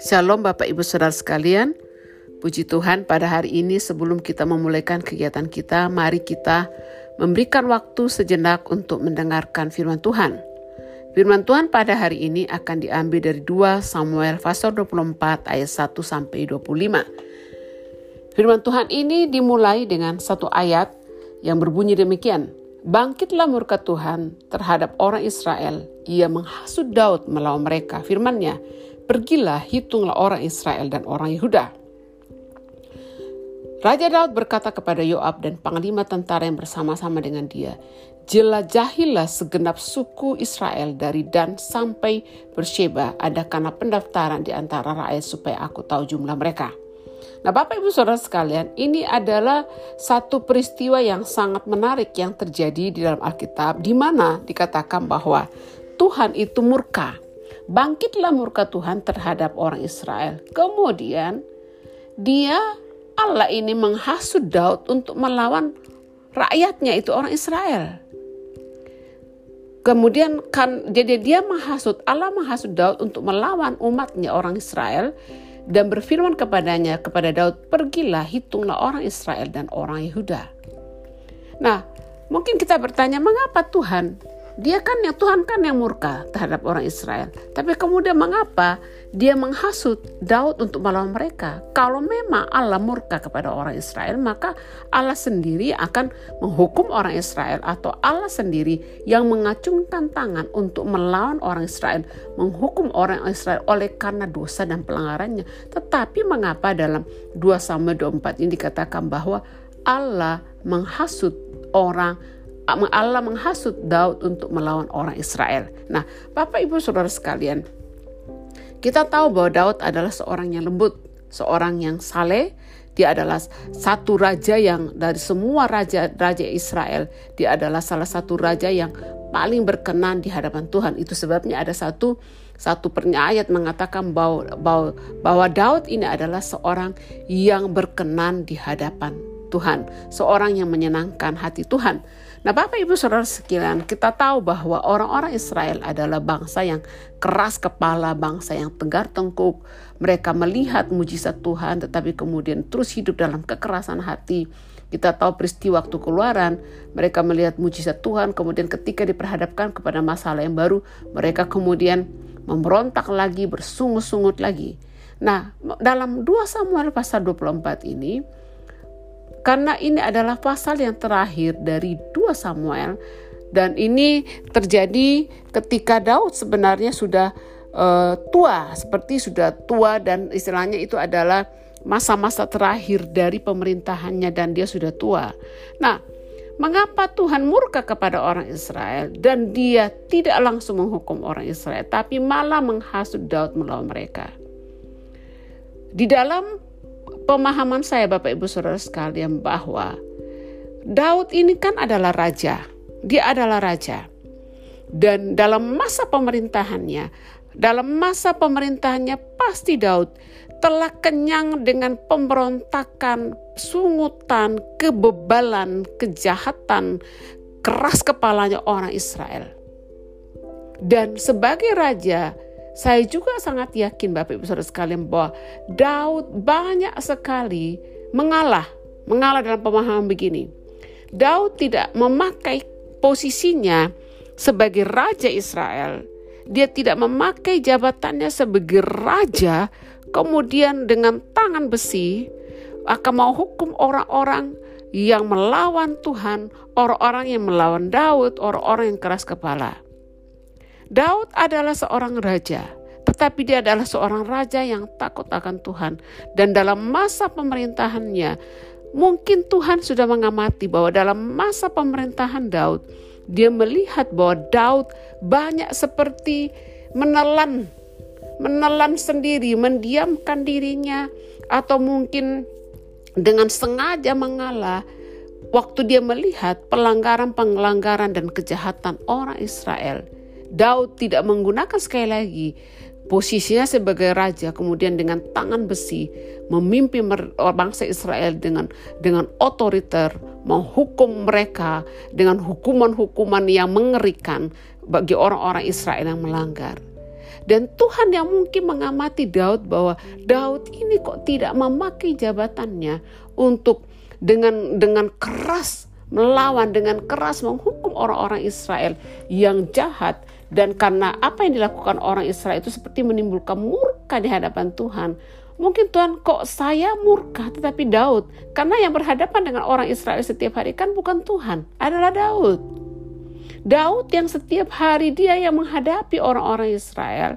Shalom Bapak Ibu Saudara sekalian. Puji Tuhan pada hari ini sebelum kita memulaikan kegiatan kita, mari kita memberikan waktu sejenak untuk mendengarkan firman Tuhan. Firman Tuhan pada hari ini akan diambil dari 2 Samuel pasal 24 ayat 1 sampai 25. Firman Tuhan ini dimulai dengan satu ayat yang berbunyi demikian. Bangkitlah murka Tuhan terhadap orang Israel. Ia menghasut Daud melawan mereka. Firmannya, pergilah hitunglah orang Israel dan orang Yehuda. Raja Daud berkata kepada Yoab dan panglima tentara yang bersama-sama dengan dia, Jelajahilah segenap suku Israel dari Dan sampai Bersheba, karena pendaftaran di antara rakyat supaya aku tahu jumlah mereka. Nah Bapak Ibu Saudara sekalian, ini adalah satu peristiwa yang sangat menarik yang terjadi di dalam Alkitab, di mana dikatakan bahwa Tuhan itu murka. Bangkitlah murka Tuhan terhadap orang Israel. Kemudian dia Allah ini menghasut Daud untuk melawan rakyatnya itu orang Israel. Kemudian kan jadi dia menghasut Allah menghasut Daud untuk melawan umatnya orang Israel dan berfirman kepadanya kepada Daud pergilah hitunglah orang Israel dan orang Yehuda. Nah, mungkin kita bertanya mengapa Tuhan dia kan yang Tuhan kan yang murka terhadap orang Israel. Tapi kemudian mengapa dia menghasut Daud untuk melawan mereka? Kalau memang Allah murka kepada orang Israel, maka Allah sendiri akan menghukum orang Israel atau Allah sendiri yang mengacungkan tangan untuk melawan orang Israel, menghukum orang Israel oleh karena dosa dan pelanggarannya. Tetapi mengapa dalam 2 Samuel 24 ini dikatakan bahwa Allah menghasut orang Allah menghasut Daud untuk melawan orang Israel. Nah, Bapak Ibu Saudara sekalian, kita tahu bahwa Daud adalah seorang yang lembut, seorang yang saleh, dia adalah satu raja yang dari semua raja-raja Israel, dia adalah salah satu raja yang paling berkenan di hadapan Tuhan. Itu sebabnya ada satu satu pernyayat mengatakan bahwa, bahwa bahwa Daud ini adalah seorang yang berkenan di hadapan Tuhan, seorang yang menyenangkan hati Tuhan. Nah, Bapak Ibu Saudara sekalian, kita tahu bahwa orang-orang Israel adalah bangsa yang keras kepala, bangsa yang tegar tengkuk. Mereka melihat mujizat Tuhan tetapi kemudian terus hidup dalam kekerasan hati. Kita tahu peristiwa waktu keluaran, mereka melihat mujizat Tuhan, kemudian ketika diperhadapkan kepada masalah yang baru, mereka kemudian memberontak lagi, bersungut-sungut lagi. Nah, dalam 2 Samuel pasal 24 ini, karena ini adalah pasal yang terakhir dari 2 Samuel dan ini terjadi ketika Daud sebenarnya sudah uh, tua, seperti sudah tua dan istilahnya itu adalah masa-masa terakhir dari pemerintahannya dan dia sudah tua. Nah, mengapa Tuhan murka kepada orang Israel dan dia tidak langsung menghukum orang Israel tapi malah menghasut Daud melawan mereka? Di dalam pemahaman saya Bapak Ibu Saudara sekalian bahwa Daud ini kan adalah raja. Dia adalah raja. Dan dalam masa pemerintahannya, dalam masa pemerintahannya pasti Daud telah kenyang dengan pemberontakan, sungutan, kebebalan, kejahatan, keras kepalanya orang Israel. Dan sebagai raja, saya juga sangat yakin Bapak Ibu Saudara sekalian bahwa Daud banyak sekali mengalah, mengalah dalam pemahaman begini. Daud tidak memakai posisinya sebagai raja Israel. Dia tidak memakai jabatannya sebagai raja, kemudian dengan tangan besi akan mau hukum orang-orang yang melawan Tuhan, orang-orang yang melawan Daud, orang-orang yang keras kepala. Daud adalah seorang raja, tetapi dia adalah seorang raja yang takut akan Tuhan. Dan dalam masa pemerintahannya, mungkin Tuhan sudah mengamati bahwa dalam masa pemerintahan Daud, dia melihat bahwa Daud banyak seperti menelan, menelan sendiri, mendiamkan dirinya, atau mungkin dengan sengaja mengalah waktu dia melihat pelanggaran-pelanggaran dan kejahatan orang Israel Daud tidak menggunakan sekali lagi posisinya sebagai raja kemudian dengan tangan besi memimpin bangsa Israel dengan dengan otoriter menghukum mereka dengan hukuman-hukuman yang mengerikan bagi orang-orang Israel yang melanggar. Dan Tuhan yang mungkin mengamati Daud bahwa Daud ini kok tidak memakai jabatannya untuk dengan dengan keras melawan dengan keras menghukum orang-orang Israel yang jahat dan karena apa yang dilakukan orang Israel itu seperti menimbulkan murka di hadapan Tuhan. Mungkin Tuhan kok saya murka tetapi Daud. Karena yang berhadapan dengan orang Israel setiap hari kan bukan Tuhan. Adalah Daud. Daud yang setiap hari dia yang menghadapi orang-orang Israel.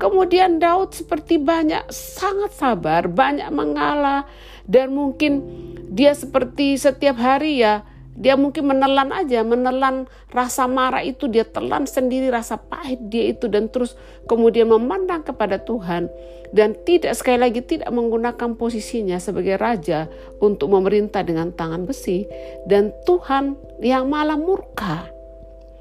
Kemudian Daud seperti banyak sangat sabar, banyak mengalah dan mungkin dia seperti setiap hari ya dia mungkin menelan aja, menelan rasa marah itu, dia telan sendiri rasa pahit dia itu dan terus kemudian memandang kepada Tuhan dan tidak sekali lagi tidak menggunakan posisinya sebagai raja untuk memerintah dengan tangan besi dan Tuhan yang malah murka.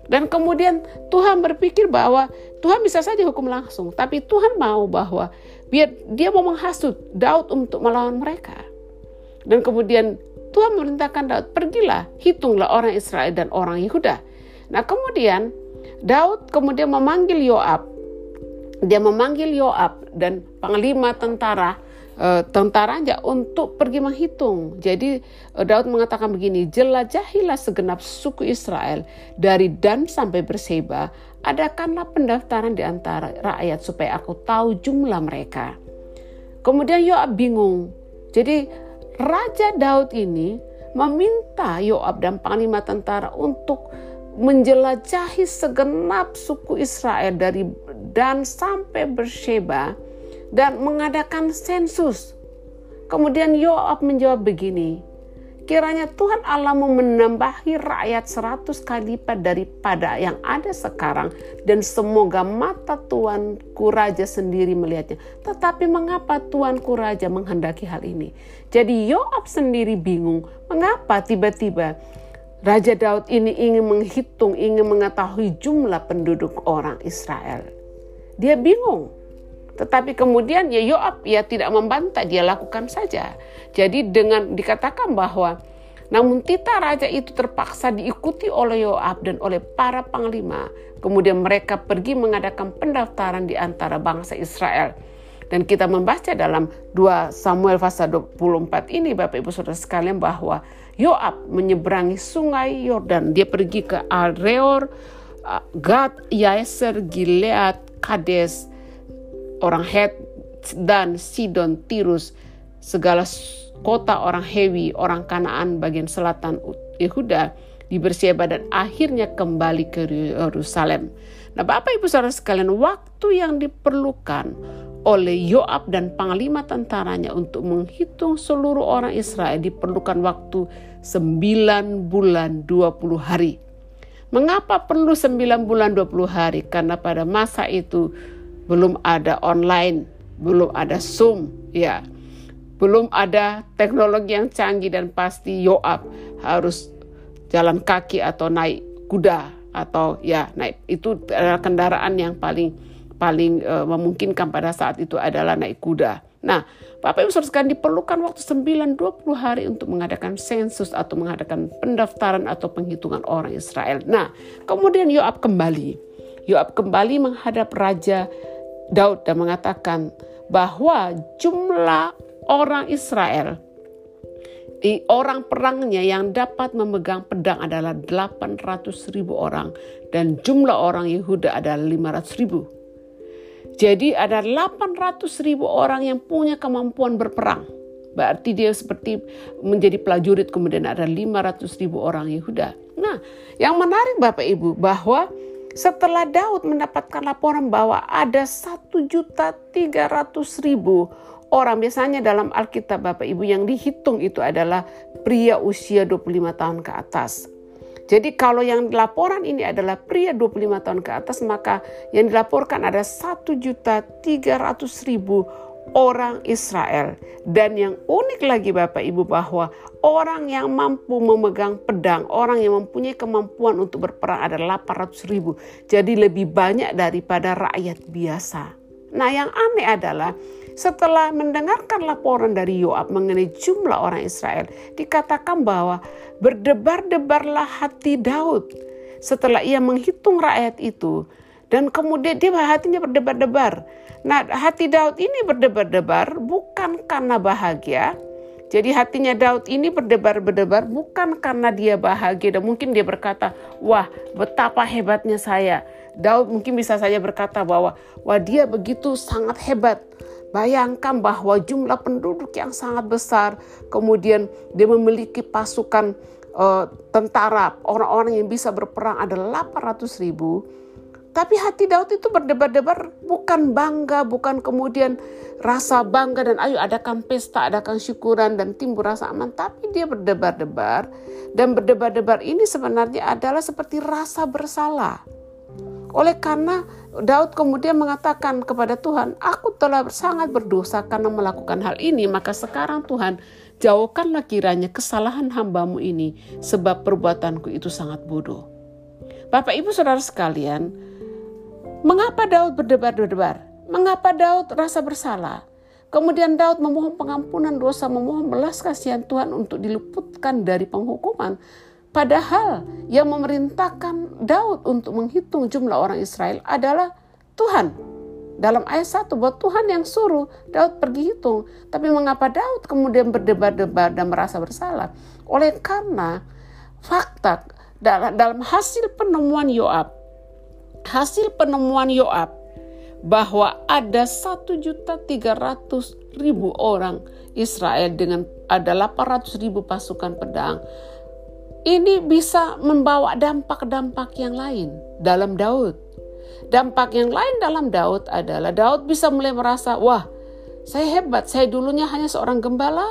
Dan kemudian Tuhan berpikir bahwa Tuhan bisa saja hukum langsung, tapi Tuhan mau bahwa biar dia mau menghasut Daud untuk melawan mereka. Dan kemudian Tuhan memerintahkan Daud, pergilah, hitunglah orang Israel dan orang Yehuda. Nah kemudian Daud kemudian memanggil Yoab. Dia memanggil Yoab dan panglima tentara uh, tentaranya untuk pergi menghitung. Jadi uh, Daud mengatakan begini, jelajahilah segenap suku Israel dari Dan sampai Berseba, adakanlah pendaftaran di antara rakyat supaya aku tahu jumlah mereka. Kemudian Yoab bingung. Jadi Raja Daud ini meminta Yoab dan panglima tentara untuk menjelajahi segenap suku Israel dari Dan sampai Bersheba dan mengadakan sensus. Kemudian Yoab menjawab begini, Kiranya Tuhan Allah mau menambahi rakyat seratus kali lipat daripada yang ada sekarang dan semoga mata Tuanku Raja sendiri melihatnya. Tetapi mengapa Tuanku Raja menghendaki hal ini? Jadi Yoab sendiri bingung mengapa tiba-tiba Raja Daud ini ingin menghitung, ingin mengetahui jumlah penduduk orang Israel. Dia bingung. Tetapi kemudian ya Yoab ya tidak membantah, dia lakukan saja. Jadi dengan dikatakan bahwa namun tita raja itu terpaksa diikuti oleh Yoab dan oleh para panglima. Kemudian mereka pergi mengadakan pendaftaran di antara bangsa Israel. Dan kita membaca dalam 2 Samuel pasal 24 ini Bapak Ibu Saudara sekalian bahwa Yoab menyeberangi sungai Yordan. Dia pergi ke Areor, Gad, Yaeser, Gilead, Kades, orang Het dan Sidon, Tirus, segala kota orang Hewi, orang Kanaan bagian selatan Yehuda di Bersiaba dan akhirnya kembali ke Yerusalem. Nah, Bapak Ibu Saudara sekalian, waktu yang diperlukan oleh Yoab dan panglima tentaranya untuk menghitung seluruh orang Israel diperlukan waktu 9 bulan 20 hari. Mengapa perlu 9 bulan 20 hari? Karena pada masa itu belum ada online, belum ada Zoom, ya. Belum ada teknologi yang canggih dan pasti Yoab harus jalan kaki atau naik kuda atau ya naik itu adalah kendaraan yang paling paling uh, memungkinkan pada saat itu adalah naik kuda. Nah, Bapak Ibu Saudara diperlukan waktu 9-20 hari untuk mengadakan sensus atau mengadakan pendaftaran atau penghitungan orang Israel. Nah, kemudian Yoab kembali. Yoab kembali menghadap Raja Daud dan mengatakan bahwa jumlah orang Israel di orang perangnya yang dapat memegang pedang adalah 800 ribu orang dan jumlah orang Yehuda adalah 500 ribu. Jadi ada 800 ribu orang yang punya kemampuan berperang. Berarti dia seperti menjadi prajurit kemudian ada 500 ribu orang Yehuda. Nah yang menarik Bapak Ibu bahwa setelah Daud mendapatkan laporan bahwa ada satu juta tiga ratus ribu orang biasanya dalam Alkitab Bapak Ibu yang dihitung itu adalah pria usia 25 tahun ke atas. Jadi kalau yang laporan ini adalah pria 25 tahun ke atas maka yang dilaporkan ada satu juta tiga ratus ribu orang Israel. Dan yang unik lagi Bapak Ibu bahwa orang yang mampu memegang pedang, orang yang mempunyai kemampuan untuk berperang ada 800 ribu. Jadi lebih banyak daripada rakyat biasa. Nah, yang aneh adalah setelah mendengarkan laporan dari Yoab mengenai jumlah orang Israel, dikatakan bahwa berdebar-debarlah hati Daud setelah ia menghitung rakyat itu. Dan kemudian dia hatinya berdebar-debar. Nah hati Daud ini berdebar-debar bukan karena bahagia, jadi hatinya Daud ini berdebar-berdebar bukan karena dia bahagia dan mungkin dia berkata, wah betapa hebatnya saya. Daud mungkin bisa saja berkata bahwa wah dia begitu sangat hebat. Bayangkan bahwa jumlah penduduk yang sangat besar, kemudian dia memiliki pasukan uh, tentara, orang-orang yang bisa berperang ada 800 ribu. Tapi hati Daud itu berdebar-debar bukan bangga, bukan kemudian rasa bangga dan ayo adakan pesta, adakan syukuran dan timbul rasa aman. Tapi dia berdebar-debar dan berdebar-debar ini sebenarnya adalah seperti rasa bersalah. Oleh karena Daud kemudian mengatakan kepada Tuhan, aku telah sangat berdosa karena melakukan hal ini, maka sekarang Tuhan jauhkanlah kiranya kesalahan hambamu ini, sebab perbuatanku itu sangat bodoh. Bapak ibu saudara sekalian, mengapa Daud berdebar-debar? Mengapa Daud rasa bersalah? Kemudian Daud memohon pengampunan dosa, memohon belas kasihan Tuhan untuk diluputkan dari penghukuman. Padahal yang memerintahkan Daud untuk menghitung jumlah orang Israel adalah Tuhan. Dalam ayat 1 bahwa Tuhan yang suruh Daud pergi hitung. Tapi mengapa Daud kemudian berdebar-debar dan merasa bersalah? Oleh karena fakta dalam hasil penemuan Yoab, hasil penemuan Yoab bahwa ada satu juta tiga ratus ribu orang Israel dengan ada 800 ribu pasukan pedang ini bisa membawa dampak-dampak yang lain dalam Daud. Dampak yang lain dalam Daud adalah Daud bisa mulai merasa, wah saya hebat, saya dulunya hanya seorang gembala,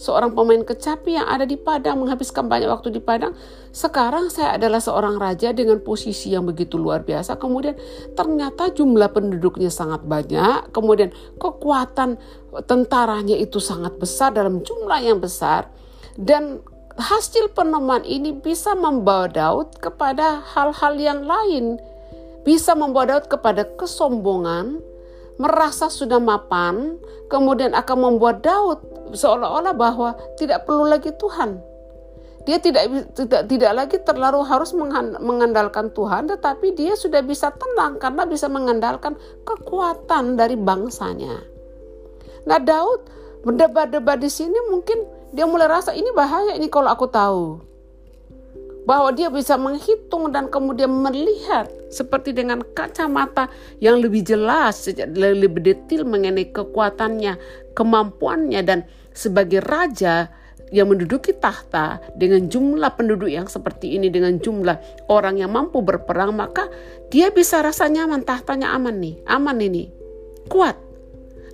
seorang pemain kecapi yang ada di padang, menghabiskan banyak waktu di padang. Sekarang saya adalah seorang raja dengan posisi yang begitu luar biasa. Kemudian ternyata jumlah penduduknya sangat banyak, kemudian kekuatan tentaranya itu sangat besar dalam jumlah yang besar. Dan hasil penemuan ini bisa membawa Daud kepada hal-hal yang lain, bisa membawa Daud kepada kesombongan, merasa sudah mapan, kemudian akan membuat Daud seolah-olah bahwa tidak perlu lagi Tuhan. Dia tidak tidak tidak lagi terlalu harus mengandalkan Tuhan, tetapi dia sudah bisa tenang karena bisa mengandalkan kekuatan dari bangsanya. Nah, Daud berdebat-debat di sini mungkin dia mulai rasa ini bahaya ini kalau aku tahu. Bahwa dia bisa menghitung dan kemudian melihat seperti dengan kacamata yang lebih jelas, lebih detail mengenai kekuatannya, kemampuannya dan sebagai raja yang menduduki tahta dengan jumlah penduduk yang seperti ini dengan jumlah orang yang mampu berperang maka dia bisa rasa nyaman tahtanya aman nih aman ini kuat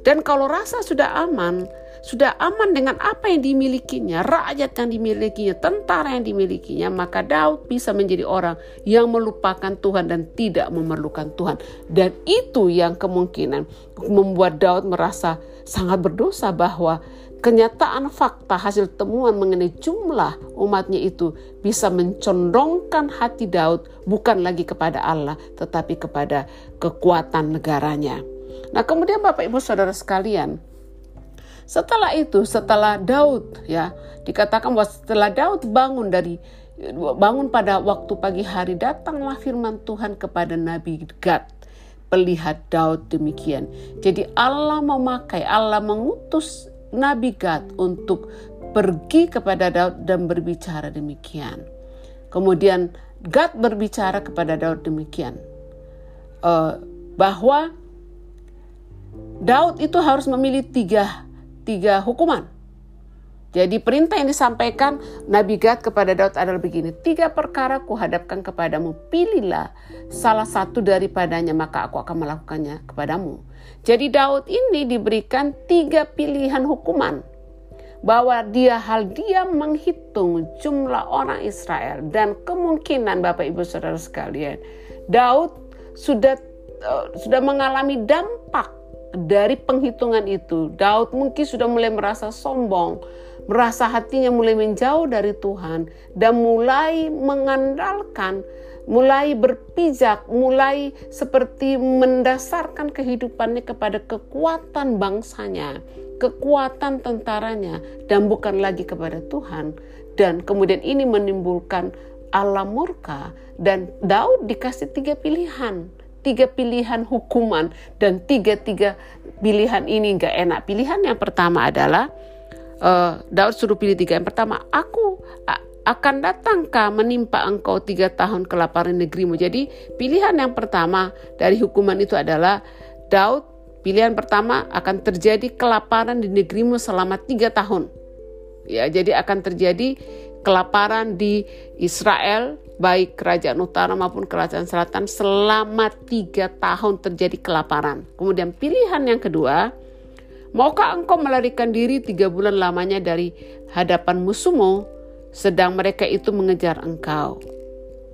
dan kalau rasa sudah aman sudah aman dengan apa yang dimilikinya, rakyat yang dimilikinya, tentara yang dimilikinya, maka Daud bisa menjadi orang yang melupakan Tuhan dan tidak memerlukan Tuhan. Dan itu yang kemungkinan membuat Daud merasa sangat berdosa bahwa kenyataan fakta hasil temuan mengenai jumlah umatnya itu bisa mencondongkan hati Daud bukan lagi kepada Allah tetapi kepada kekuatan negaranya. Nah, kemudian Bapak Ibu Saudara sekalian, setelah itu, setelah Daud ya, dikatakan bahwa setelah Daud bangun dari bangun pada waktu pagi hari datanglah firman Tuhan kepada Nabi Gad. Pelihat Daud demikian. Jadi Allah memakai, Allah mengutus Nabi Gad untuk pergi kepada Daud dan berbicara demikian. Kemudian Gad berbicara kepada Daud demikian. Uh, bahwa Daud itu harus memilih tiga tiga hukuman. Jadi perintah yang disampaikan Nabi Gad kepada Daud adalah begini. Tiga perkara kuhadapkan kepadamu. Pilihlah salah satu daripadanya maka aku akan melakukannya kepadamu. Jadi Daud ini diberikan tiga pilihan hukuman. Bahwa dia hal dia menghitung jumlah orang Israel. Dan kemungkinan Bapak Ibu Saudara sekalian. Daud sudah uh, sudah mengalami dampak dari penghitungan itu, Daud mungkin sudah mulai merasa sombong, merasa hatinya mulai menjauh dari Tuhan, dan mulai mengandalkan mulai berpijak, mulai seperti mendasarkan kehidupannya kepada kekuatan bangsanya, kekuatan tentaranya, dan bukan lagi kepada Tuhan. Dan kemudian ini menimbulkan alam murka dan Daud dikasih tiga pilihan tiga pilihan hukuman dan tiga-tiga pilihan ini nggak enak. Pilihan yang pertama adalah uh, Daud suruh pilih tiga. Yang pertama, aku akan datangkah menimpa engkau tiga tahun kelaparan negerimu. Jadi pilihan yang pertama dari hukuman itu adalah Daud pilihan pertama akan terjadi kelaparan di negerimu selama tiga tahun. Ya, jadi akan terjadi kelaparan di Israel baik kerajaan utara maupun kerajaan selatan selama tiga tahun terjadi kelaparan. Kemudian pilihan yang kedua, maukah engkau melarikan diri tiga bulan lamanya dari hadapan musuhmu sedang mereka itu mengejar engkau.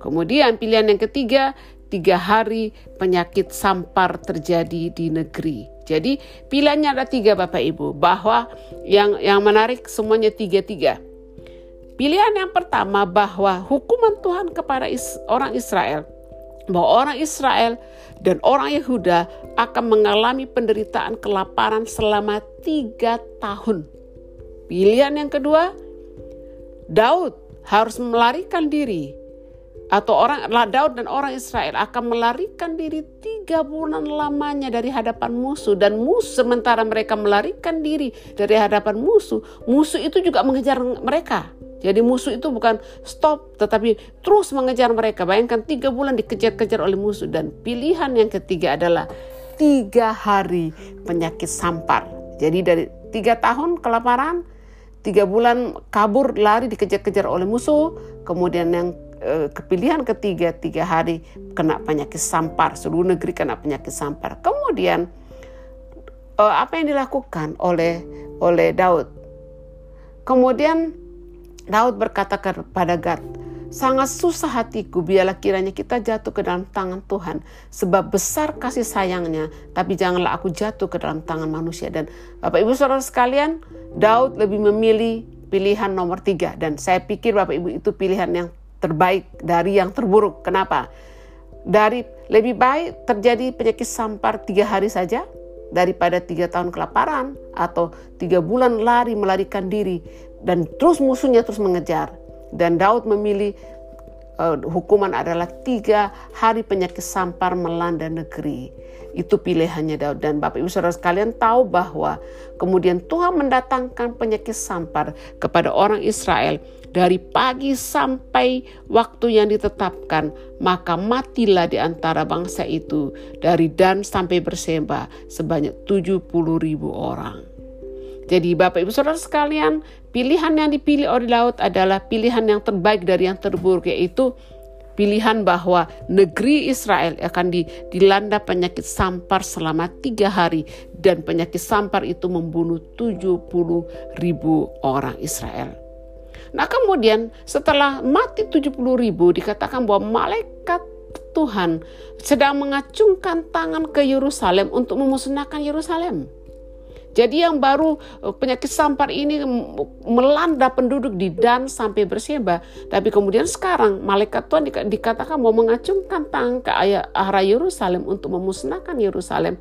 Kemudian pilihan yang ketiga, tiga hari penyakit sampar terjadi di negeri. Jadi pilihannya ada tiga Bapak Ibu, bahwa yang yang menarik semuanya tiga-tiga. Pilihan yang pertama bahwa hukuman Tuhan kepada orang Israel, bahwa orang Israel dan orang Yehuda akan mengalami penderitaan kelaparan selama tiga tahun. Pilihan yang kedua, Daud harus melarikan diri atau orang Daud dan orang Israel akan melarikan diri tiga bulan lamanya dari hadapan musuh dan musuh sementara mereka melarikan diri dari hadapan musuh musuh itu juga mengejar mereka jadi musuh itu bukan stop tetapi terus mengejar mereka. Bayangkan tiga bulan dikejar-kejar oleh musuh. Dan pilihan yang ketiga adalah tiga hari penyakit sampar. Jadi dari tiga tahun kelaparan tiga bulan kabur lari dikejar-kejar oleh musuh. Kemudian yang e, kepilihan ketiga tiga hari kena penyakit sampar. Seluruh negeri kena penyakit sampar. Kemudian e, apa yang dilakukan oleh oleh Daud? Kemudian Daud berkata kepada Gad Sangat susah hatiku, biarlah kiranya kita jatuh ke dalam tangan Tuhan. Sebab besar kasih sayangnya, tapi janganlah aku jatuh ke dalam tangan manusia. Dan Bapak Ibu Saudara sekalian, Daud lebih memilih pilihan nomor tiga. Dan saya pikir Bapak Ibu itu pilihan yang terbaik dari yang terburuk. Kenapa? Dari lebih baik terjadi penyakit sampar tiga hari saja daripada tiga tahun kelaparan atau tiga bulan lari melarikan diri dan terus musuhnya terus mengejar dan Daud memilih uh, hukuman adalah tiga hari penyakit sampar melanda negeri. Itu pilihannya Daud dan Bapak Ibu Saudara sekalian tahu bahwa kemudian Tuhan mendatangkan penyakit sampar kepada orang Israel dari pagi sampai waktu yang ditetapkan, maka matilah di antara bangsa itu dari Dan sampai Berseba sebanyak 70 ribu orang. Jadi Bapak Ibu Saudara sekalian, pilihan yang dipilih oleh Daud adalah pilihan yang terbaik dari yang terburuk yaitu pilihan bahwa negeri Israel akan dilanda penyakit sampar selama tiga hari dan penyakit sampar itu membunuh 70 ribu orang Israel. Nah kemudian setelah mati 70 ribu dikatakan bahwa malaikat Tuhan sedang mengacungkan tangan ke Yerusalem untuk memusnahkan Yerusalem. Jadi yang baru eh, penyakit sampar ini melanda penduduk di Dan sampai Berseba. Tapi kemudian sekarang malaikat Tuhan dikatakan mau mengacungkan tangan ke arah Yerusalem untuk memusnahkan Yerusalem.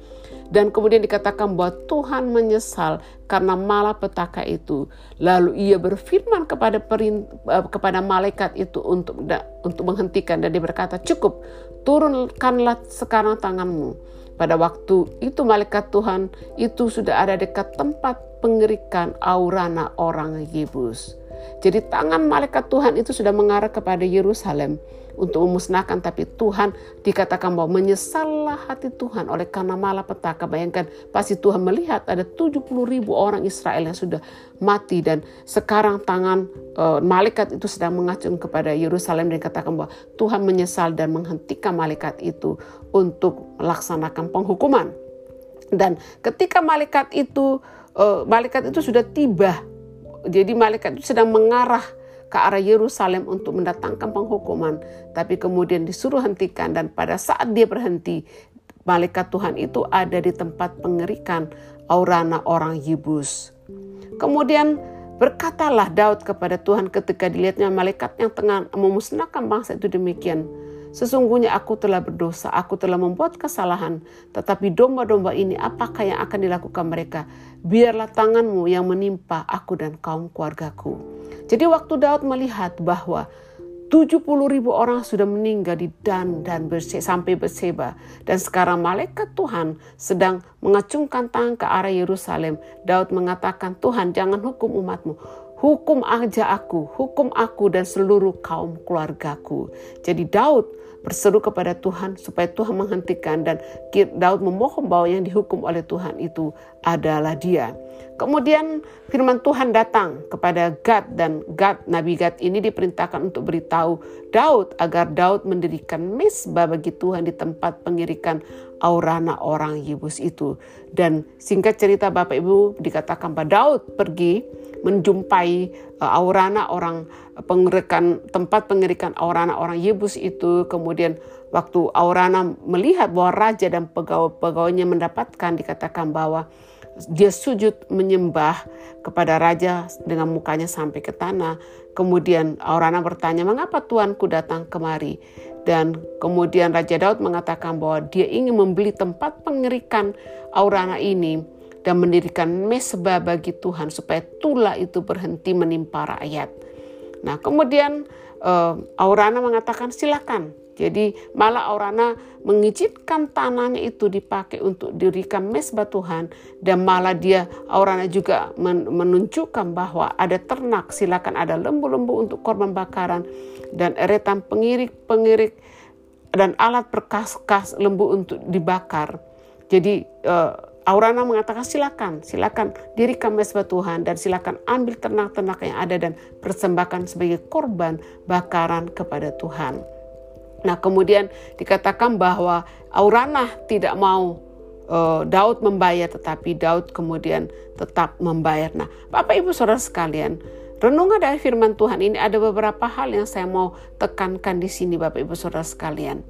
Dan kemudian dikatakan bahwa Tuhan menyesal karena malapetaka itu. Lalu ia berfirman kepada perin, eh, kepada malaikat itu untuk untuk menghentikan dan dia berkata, "Cukup, turunkanlah sekarang tanganmu." Pada waktu itu malaikat Tuhan itu sudah ada dekat tempat pengerikan Aurana orang Yebus. Jadi tangan malaikat Tuhan itu sudah mengarah kepada Yerusalem untuk memusnahkan tapi Tuhan dikatakan bahwa menyesallah hati Tuhan oleh karena malapetaka. Bayangkan pasti Tuhan melihat ada 70 ribu orang Israel yang sudah mati dan sekarang tangan uh, malaikat itu sedang mengacung kepada Yerusalem dan katakan bahwa Tuhan menyesal dan menghentikan malaikat itu untuk melaksanakan penghukuman. Dan ketika malaikat itu uh, malaikat itu sudah tiba jadi malaikat itu sedang mengarah ke arah Yerusalem untuk mendatangkan penghukuman, tapi kemudian disuruh hentikan dan pada saat dia berhenti, malaikat Tuhan itu ada di tempat pengerikan Aurana orang Yebus. Kemudian berkatalah Daud kepada Tuhan ketika dilihatnya malaikat yang tengah memusnahkan bangsa itu demikian. Sesungguhnya aku telah berdosa, aku telah membuat kesalahan. Tetapi domba-domba ini apakah yang akan dilakukan mereka? Biarlah tanganmu yang menimpa aku dan kaum keluargaku. Jadi waktu Daud melihat bahwa 70 ribu orang sudah meninggal di Dan dan berse sampai Berseba. Dan sekarang malaikat Tuhan sedang mengacungkan tangan ke arah Yerusalem. Daud mengatakan, Tuhan jangan hukum umatmu. Hukum aja aku, hukum aku dan seluruh kaum keluargaku. Jadi Daud berseru kepada Tuhan supaya Tuhan menghentikan dan Daud memohon bahwa yang dihukum oleh Tuhan itu adalah dia. Kemudian firman Tuhan datang kepada Gad dan Gad, Nabi Gad ini diperintahkan untuk beritahu Daud agar Daud mendirikan mesbah bagi Tuhan di tempat pengirikan Aurana orang Yebus itu. Dan singkat cerita Bapak Ibu dikatakan bahwa Daud pergi menjumpai uh, Aurana orang pengerikan tempat pengerikan Aurana orang Yebus itu kemudian waktu Aurana melihat bahwa raja dan pegawai-pegawainya mendapatkan dikatakan bahwa dia sujud menyembah kepada raja dengan mukanya sampai ke tanah. Kemudian Aurana bertanya, "Mengapa tuanku datang kemari?" Dan kemudian Raja Daud mengatakan bahwa dia ingin membeli tempat pengerikan Aurana ini dan mendirikan mesbah bagi Tuhan supaya tulah itu berhenti menimpa rakyat. Nah, kemudian uh, Aurana mengatakan silakan. Jadi malah Aurana mengizinkan tanahnya itu dipakai untuk dirikan mesbah Tuhan dan malah dia Aurana juga menunjukkan bahwa ada ternak silakan ada lembu-lembu untuk korban bakaran dan eretan pengirik-pengirik dan alat perkas-kas lembu untuk dibakar. Jadi uh, Aurana mengatakan silakan, silakan dirikan mesbah Tuhan dan silakan ambil ternak-ternak yang ada dan persembahkan sebagai korban bakaran kepada Tuhan. Nah kemudian dikatakan bahwa Aurana tidak mau uh, Daud membayar tetapi Daud kemudian tetap membayar. Nah Bapak Ibu Saudara sekalian, renungan dari firman Tuhan ini ada beberapa hal yang saya mau tekankan di sini Bapak Ibu Saudara sekalian.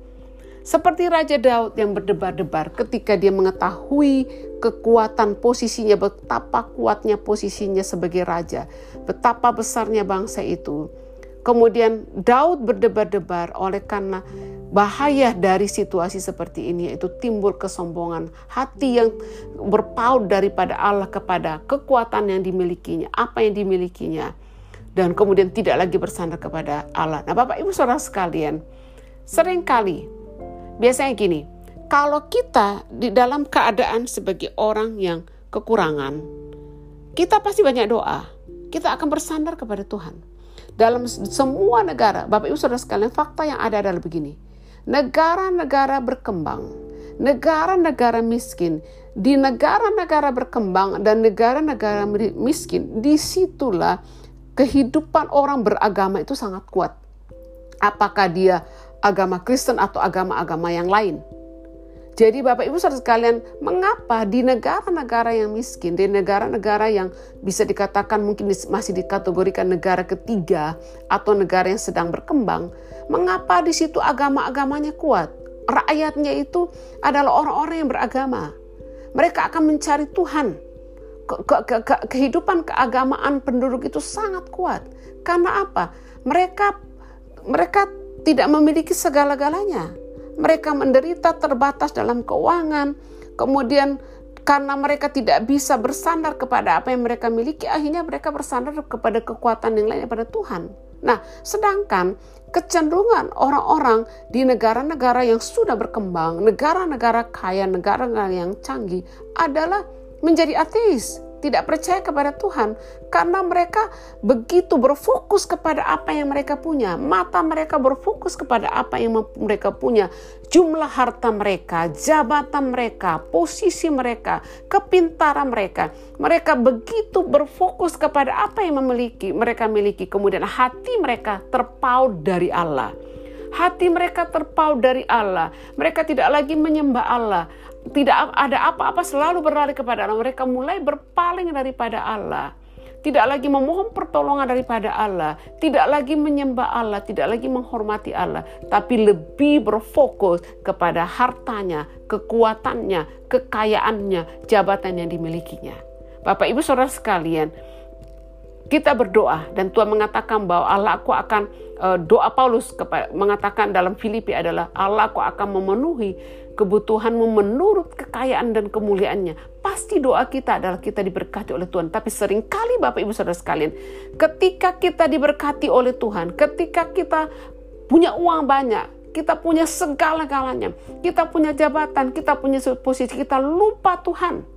Seperti Raja Daud yang berdebar-debar ketika dia mengetahui kekuatan posisinya, betapa kuatnya posisinya sebagai raja, betapa besarnya bangsa itu. Kemudian Daud berdebar-debar oleh karena bahaya dari situasi seperti ini yaitu timbul kesombongan, hati yang berpaut daripada Allah kepada kekuatan yang dimilikinya, apa yang dimilikinya. Dan kemudian tidak lagi bersandar kepada Allah. Nah Bapak Ibu Saudara sekalian, sering kali Biasanya gini, kalau kita di dalam keadaan sebagai orang yang kekurangan, kita pasti banyak doa. Kita akan bersandar kepada Tuhan. Dalam semua negara, Bapak Ibu Saudara sekalian, fakta yang ada adalah begini. Negara-negara berkembang, negara-negara miskin, di negara-negara berkembang dan negara-negara miskin, di situlah kehidupan orang beragama itu sangat kuat. Apakah dia agama Kristen atau agama-agama yang lain. Jadi Bapak Ibu saudara sekalian, mengapa di negara-negara yang miskin, di negara-negara yang bisa dikatakan mungkin masih dikategorikan negara ketiga atau negara yang sedang berkembang, mengapa di situ agama-agamanya kuat? Rakyatnya itu adalah orang-orang yang beragama. Mereka akan mencari Tuhan. Ke, ke, ke, kehidupan keagamaan penduduk itu sangat kuat. Karena apa? Mereka mereka tidak memiliki segala-galanya. Mereka menderita terbatas dalam keuangan, kemudian karena mereka tidak bisa bersandar kepada apa yang mereka miliki, akhirnya mereka bersandar kepada kekuatan yang lain daripada Tuhan. Nah, sedangkan kecenderungan orang-orang di negara-negara yang sudah berkembang, negara-negara kaya, negara-negara yang canggih adalah menjadi ateis tidak percaya kepada Tuhan karena mereka begitu berfokus kepada apa yang mereka punya. Mata mereka berfokus kepada apa yang mereka punya. Jumlah harta mereka, jabatan mereka, posisi mereka, kepintaran mereka. Mereka begitu berfokus kepada apa yang memiliki mereka miliki. Kemudian hati mereka terpaut dari Allah. Hati mereka terpaut dari Allah. Mereka tidak lagi menyembah Allah tidak ada apa-apa selalu berlari kepada Allah. Mereka mulai berpaling daripada Allah. Tidak lagi memohon pertolongan daripada Allah, tidak lagi menyembah Allah, tidak lagi menghormati Allah, tapi lebih berfokus kepada hartanya, kekuatannya, kekayaannya, jabatan yang dimilikinya. Bapak Ibu Saudara sekalian, kita berdoa dan Tuhan mengatakan bahwa Allah aku akan uh, doa Paulus mengatakan dalam Filipi adalah Allah aku akan memenuhi kebutuhanmu menurut kekayaan dan kemuliaannya. Pasti doa kita adalah kita diberkati oleh Tuhan. Tapi sering kali Bapak Ibu Saudara sekalian, ketika kita diberkati oleh Tuhan, ketika kita punya uang banyak, kita punya segala-galanya, kita punya jabatan, kita punya posisi, kita lupa Tuhan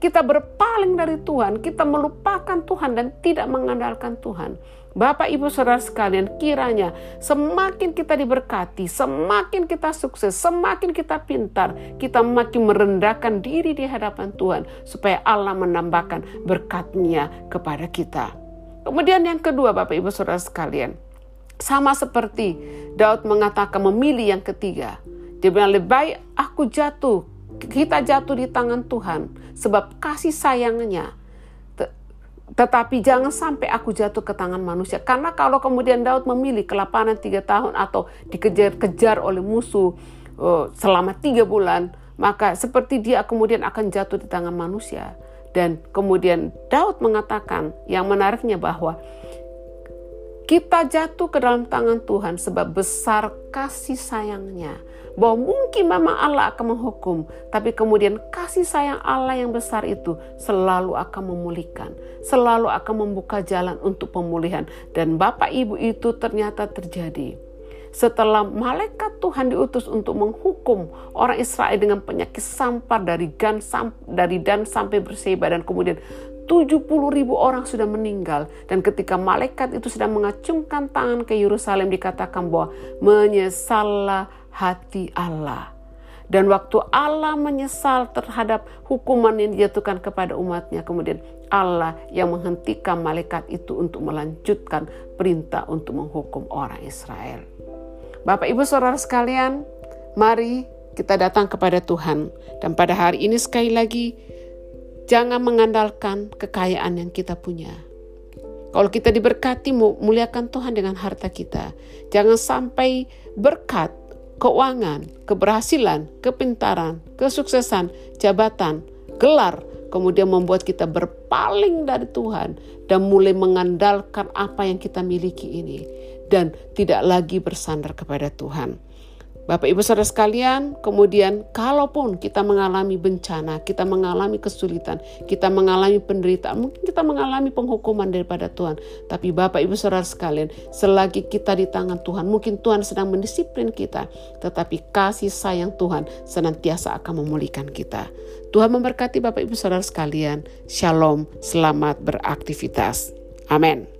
kita berpaling dari Tuhan, kita melupakan Tuhan dan tidak mengandalkan Tuhan. Bapak Ibu Saudara sekalian, kiranya semakin kita diberkati, semakin kita sukses, semakin kita pintar, kita makin merendahkan diri di hadapan Tuhan supaya Allah menambahkan berkatnya kepada kita. Kemudian yang kedua Bapak Ibu Saudara sekalian, sama seperti Daud mengatakan memilih yang ketiga. Dia bilang lebih baik aku jatuh kita jatuh di tangan Tuhan sebab kasih sayangnya. Tetapi jangan sampai aku jatuh ke tangan manusia. Karena kalau kemudian Daud memilih kelapanan tiga tahun atau dikejar-kejar oleh musuh uh, selama tiga bulan, maka seperti dia kemudian akan jatuh di tangan manusia. Dan kemudian Daud mengatakan yang menariknya bahwa kita jatuh ke dalam tangan Tuhan sebab besar kasih sayangnya bahwa mungkin memang Allah akan menghukum, tapi kemudian kasih sayang Allah yang besar itu selalu akan memulihkan, selalu akan membuka jalan untuk pemulihan. Dan Bapak Ibu itu ternyata terjadi. Setelah malaikat Tuhan diutus untuk menghukum orang Israel dengan penyakit sampar dari Dan, dari Dan sampai Berseba dan kemudian 70 ribu orang sudah meninggal dan ketika malaikat itu sedang mengacungkan tangan ke Yerusalem dikatakan bahwa menyesallah hati Allah. Dan waktu Allah menyesal terhadap hukuman yang dijatuhkan kepada umatnya, kemudian Allah yang menghentikan malaikat itu untuk melanjutkan perintah untuk menghukum orang Israel. Bapak Ibu Saudara sekalian, mari kita datang kepada Tuhan. Dan pada hari ini sekali lagi, jangan mengandalkan kekayaan yang kita punya. Kalau kita diberkati, muliakan Tuhan dengan harta kita. Jangan sampai berkat keuangan, keberhasilan, kepintaran, kesuksesan, jabatan, gelar, kemudian membuat kita berpaling dari Tuhan dan mulai mengandalkan apa yang kita miliki ini dan tidak lagi bersandar kepada Tuhan. Bapak Ibu Saudara sekalian, kemudian kalaupun kita mengalami bencana, kita mengalami kesulitan, kita mengalami penderitaan, mungkin kita mengalami penghukuman daripada Tuhan. Tapi Bapak Ibu Saudara sekalian, selagi kita di tangan Tuhan, mungkin Tuhan sedang mendisiplin kita, tetapi kasih sayang Tuhan senantiasa akan memulihkan kita. Tuhan memberkati Bapak Ibu Saudara sekalian. Shalom, selamat beraktivitas. Amin.